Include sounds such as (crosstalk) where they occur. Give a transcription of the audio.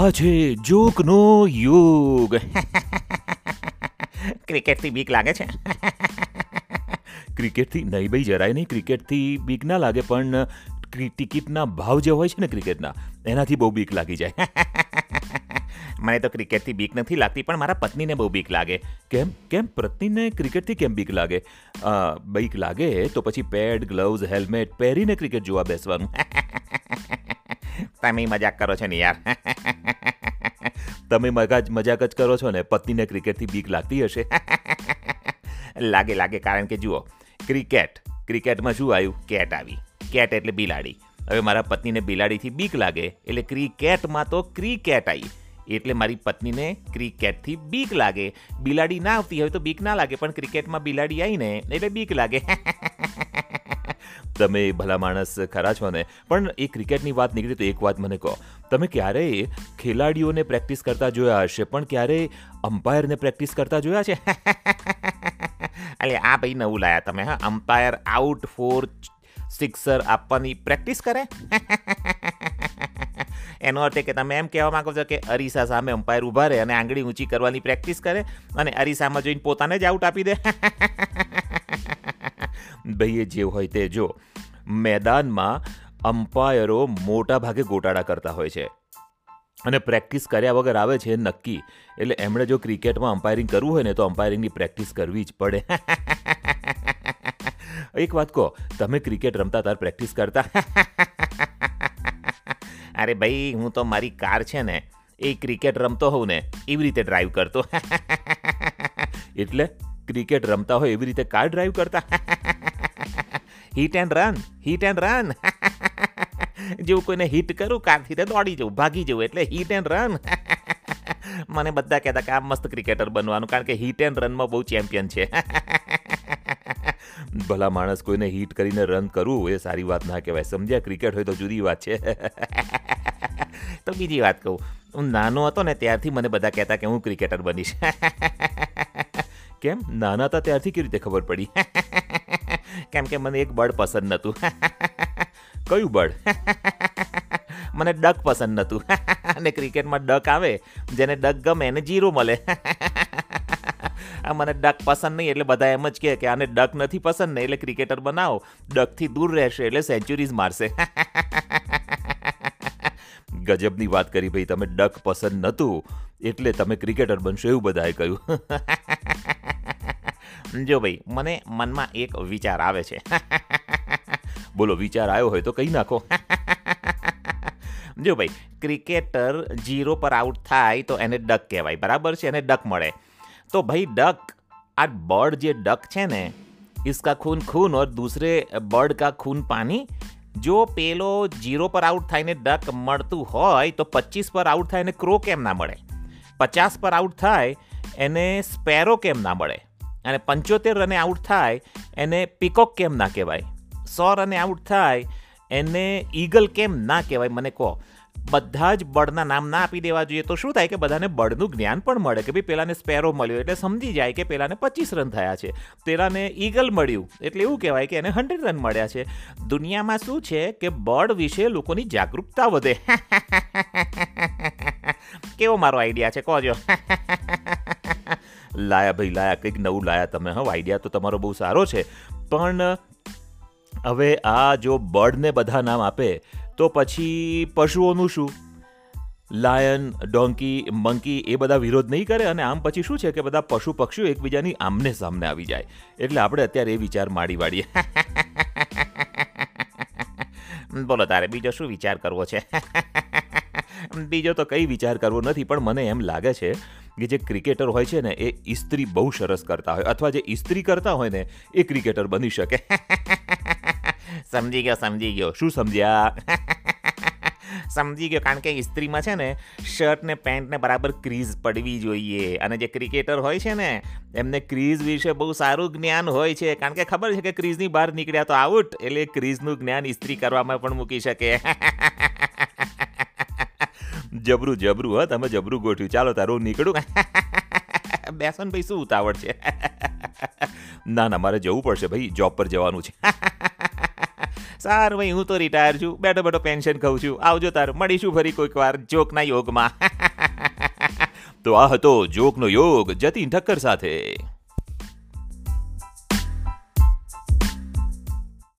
આ છે જોકનો યુગ. (laughs) ક્રિકેટથી બીક લાગે છે? (laughs) ક્રિકેટથી નહીં ભાઈ જરાય નહીં. ક્રિકેટથી બીક ના લાગે પણ ટિકિટના ભાવ જે હોય છે ને ક્રિકેટના એનાથી બહુ બીક લાગી જાય. (laughs) મને તો ક્રિકેટથી બીક નથી લાગતી પણ મારા પત્નીને બહુ બીક લાગે. કેમ? કેમ? પત્નીને ક્રિકેટથી કેમ બીક લાગે? બીક લાગે તો પછી પેડ ગ્લવ્સ હેલ્મેટ પહેરીને ક્રિકેટ જોવા બેસવાનું. તમે મજાક કરો છો ને યાર. તમે મગજ મજાક જ કરો છો ને પત્નીને ક્રિકેટથી બીક લાગતી હશે. (laughs) લાગે લાગે, કારણ કે જુઓ, ક્રિકેટ, ક્રિકેટમાં શું આવ્યું? કેટ આવી. કેટ એટલે બિલાડી. હવે મારા પત્નીને બિલાડીથી બીક લાગે, એટલે ક્રિકેટમાં તો ક્રિકેટ આવી. એટલે મારી પત્નીને ક્રિકેટથી બીક લાગે. બિલાડી ના આવતી હોય તો બીક ના લાગે, પણ ક્રિકેટમાં બિલાડી આવીને, એટલે બીક લાગે. (laughs) તમે ભલા માણસ ખરા છો ને? પણ એ ક્રિકેટની વાત નીકળી તો એક વાત મને કહો. તમે ક્યારેય ખેલાડીઓને પ્રેક્ટિસ કરતા જોયા હશે, પણ ક્યારેય અમ્પાયરને પ્રેક્ટિસ કરતા જોયા છે? (laughs) એટલે આ ભાઈ નવું લાયા તમે, હા? અમ્પાયર આઉટ ફોર સિક્સર આપવાની પ્રેક્ટિસ કરે? (laughs) એનો અર્થ એ કે તમે એમ કહેવા માંગો છો કે અરીસા સામે અમ્પાયર ઊભા રહે અને આંગળી ઊંચી કરવાની પ્રેક્ટિસ કરે અને અરીસામાં જોઈને પોતાને જ આઉટ આપી દે. (laughs) ભાઈ એ જે હોય તે જો મેદાનમાં અમ્પાયરો મોટા ભાગે ગોટાળા કરતા હોય છે. અને પ્રેક્ટિસ કર્યા વગર આવે છે નક્કી. એટલે એમણે જો ક્રિકેટમાં અમ્પાયરિંગ કરવું હોય ને તો અમ્પાયરિંગની પ્રેક્ટિસ કરવી જ પડે. (laughs) એક વાત કહો, તમે ક્રિકેટ રમતા તાર પ્રેક્ટિસ કરતા? (laughs) અરે ભાઈ, હું તો મારી કાર છે ને, એ ક્રિકેટ રમતો હોઉં ને, એવી રીતે ડ્રાઈવ કરતો. (laughs) એટલે ક્રિકેટ રમતા હોય એવી રીતે કાર ડ્રાઈવ કરતા? Hit and run hit and run જેવું કોઈને હિટ કરું કારથી દોડી જવું, ભાગી જવું, એટલે હિટ એન્ડ રન મને બધા કહેતા કે આ મસ્ત ક્રિકેટર બનવાનું, કારણ કે હિટ એન્ડ રનમાં બહુ ચેમ્પિયન છે. (laughs) ભલા માણસ કોઈને હિટ કરીને રન કરવું એ સારી વાત ના કહેવાય. સમજ્યા? ક્રિકેટ હોય તો જુદી વાત છે. (laughs) તો બીજી વાત કહું, હું નાનો હતો ને ત્યારથી મને બધા કહેતા કે હું ક્રિકેટર બનીશ. (laughs) કેમ? નાના હતા ત્યારથી કેવી રીતે ખબર પડી? કેમ કે મને એક બળ પસંદ નહોતું (laughs) કયું બળ? (laughs) મને ડક પસંદ નહોતું (laughs) અને ક્રિકેટમાં ડક આવે, જેને ડક ગમે એને જીરો મળે. આ મને ડક પસંદ નહીં, એટલે બધા એમ જ કહે કે આને ડક નથી પસંદ ને એટલે ક્રિકેટર બનાવો. ડકથી દૂર રહેશે એટલે સેન્ચુરીઝ મારશે. ગજબની વાત કરી ભાઈ, તમે ડક પસંદ નહોતું એટલે તમે ક્રિકેટર બનશો એવું બધાએ કહ્યું. જો ભાઈ મને મનમાં એક વિચાર આવે છે (laughs) બોલો વિચાર આવ્યો હોય તો કહી નાખો (laughs) જો ભાઈ ક્રિકેટર જીરો પર આઉટ થાય તો એને ડક કહેવાય બરાબર છે એને ડક મળે તો ભાઈ ડક આ બર્ડ જે ડક છે ને इसका खून खून और दूसरे बर्ड का खून पानी જો પેલો જીરો પર આઉટ થઈને ડક મળતું હોય તો પચીસ પર આઉટ થાય એને ક્રો કેમ ના મળે પચાસ પર આઉટ થાય એને સ્પેરો કેમ ના મળે અને પંચોતેર રને આઉટ થાય, એને પીકોક કેમ ના કહેવાય? સો રને આઉટ થાય, એને ઈગલ કેમ ના કહેવાય? મને કહો. બધા જ બળના નામ ના આપી દેવા જોઈએ તો શું થાય કે બધાને બળનું જ્ઞાન પણ મળે કે ભાઈ પેલાને સ્પેરો મળ્યો એટલે સમજી જાય કે પેલાને પચીસ રન થયા છે. પેલાને ઈગલ મળ્યું એટલે એવું કહેવાય કે એને હંડ્રેડ રન મળ્યા છે. દુનિયામાં શું છે કે બળ વિશે લોકોની જાગૃતતા વધે. (laughs) કેવો મારો આઈડિયા છે? કહો જો. (laughs) લાયા, ભાઈ, લાયા, કંઈક નવું લાયા તમે, હા આઈડિયા તો તમારો બહુ સારો છે. પણ, હવે આ જો બર્ડને બધા નામ આપે, તો પછી પશુઓનું શું? લાયન ડોંકી મંકી એ બધા વિરોધ નહીં કરે અને આમ પછી શું છે કે બધા પશુ પક્ષીઓ એકબીજાની આમને સામને આવી જાય. એટલે આપણે અત્યારે એ વિચાર માડી વાળીએ. બોલો, તારે બીજો શું વિચાર કરવો છે? બીજો તો કંઈ વિચાર કરવો નથી, પણ મને એમ લાગે છે કે જે ક્રિકેટર હોય છે ને એ ઇસ્ત્રી બહુ સરસ કરતા હોય. અથવા જે ઇસ્ત્રી કરતા હોય ને એ ક્રિકેટર બની શકે. (laughs) સમજી ગયો સમજી ગયો. શું સમજ્યા? (laughs) સમજી ગયો કારણ કે ઇસ્ત્રીમાં છે ને શર્ટ ને પેન્ટને બરાબર ક્રીઝ પડવી જોઈએ. અને જે ક્રિકેટર હોય છે ને એમને ક્રીઝ વિશે બહુ સારું જ્ઞાન હોય છે. કારણ કે ખબર છે કે ક્રીઝની બહાર નીકળ્યા તો આઉટ એટલે ક્રીઝનું જ્ઞાન ઇસ્ત્રી કરવામાં પણ મૂકી શકે. (laughs) જબરું જબરું હા તમે જબરું ગોઠ્યું ચાલો તારું નીકળું. (laughs) બેસો ને ભાઈ શું ઉતાવળ છે? (laughs) ના ના મારે જવું પડશે ભાઈ જોબ પર જવાનું છે. (laughs) સારું ભાઈ હું તો રિટાયર છું. બેઠો બેઠો પેન્શન ખાઉં છું. આવજો તાર. મળીશું ફરી કોઈક વાર જોકના યોગમાં. તો આ હતો જોકનો યોગ. જતીન ઠક્કર સાથે.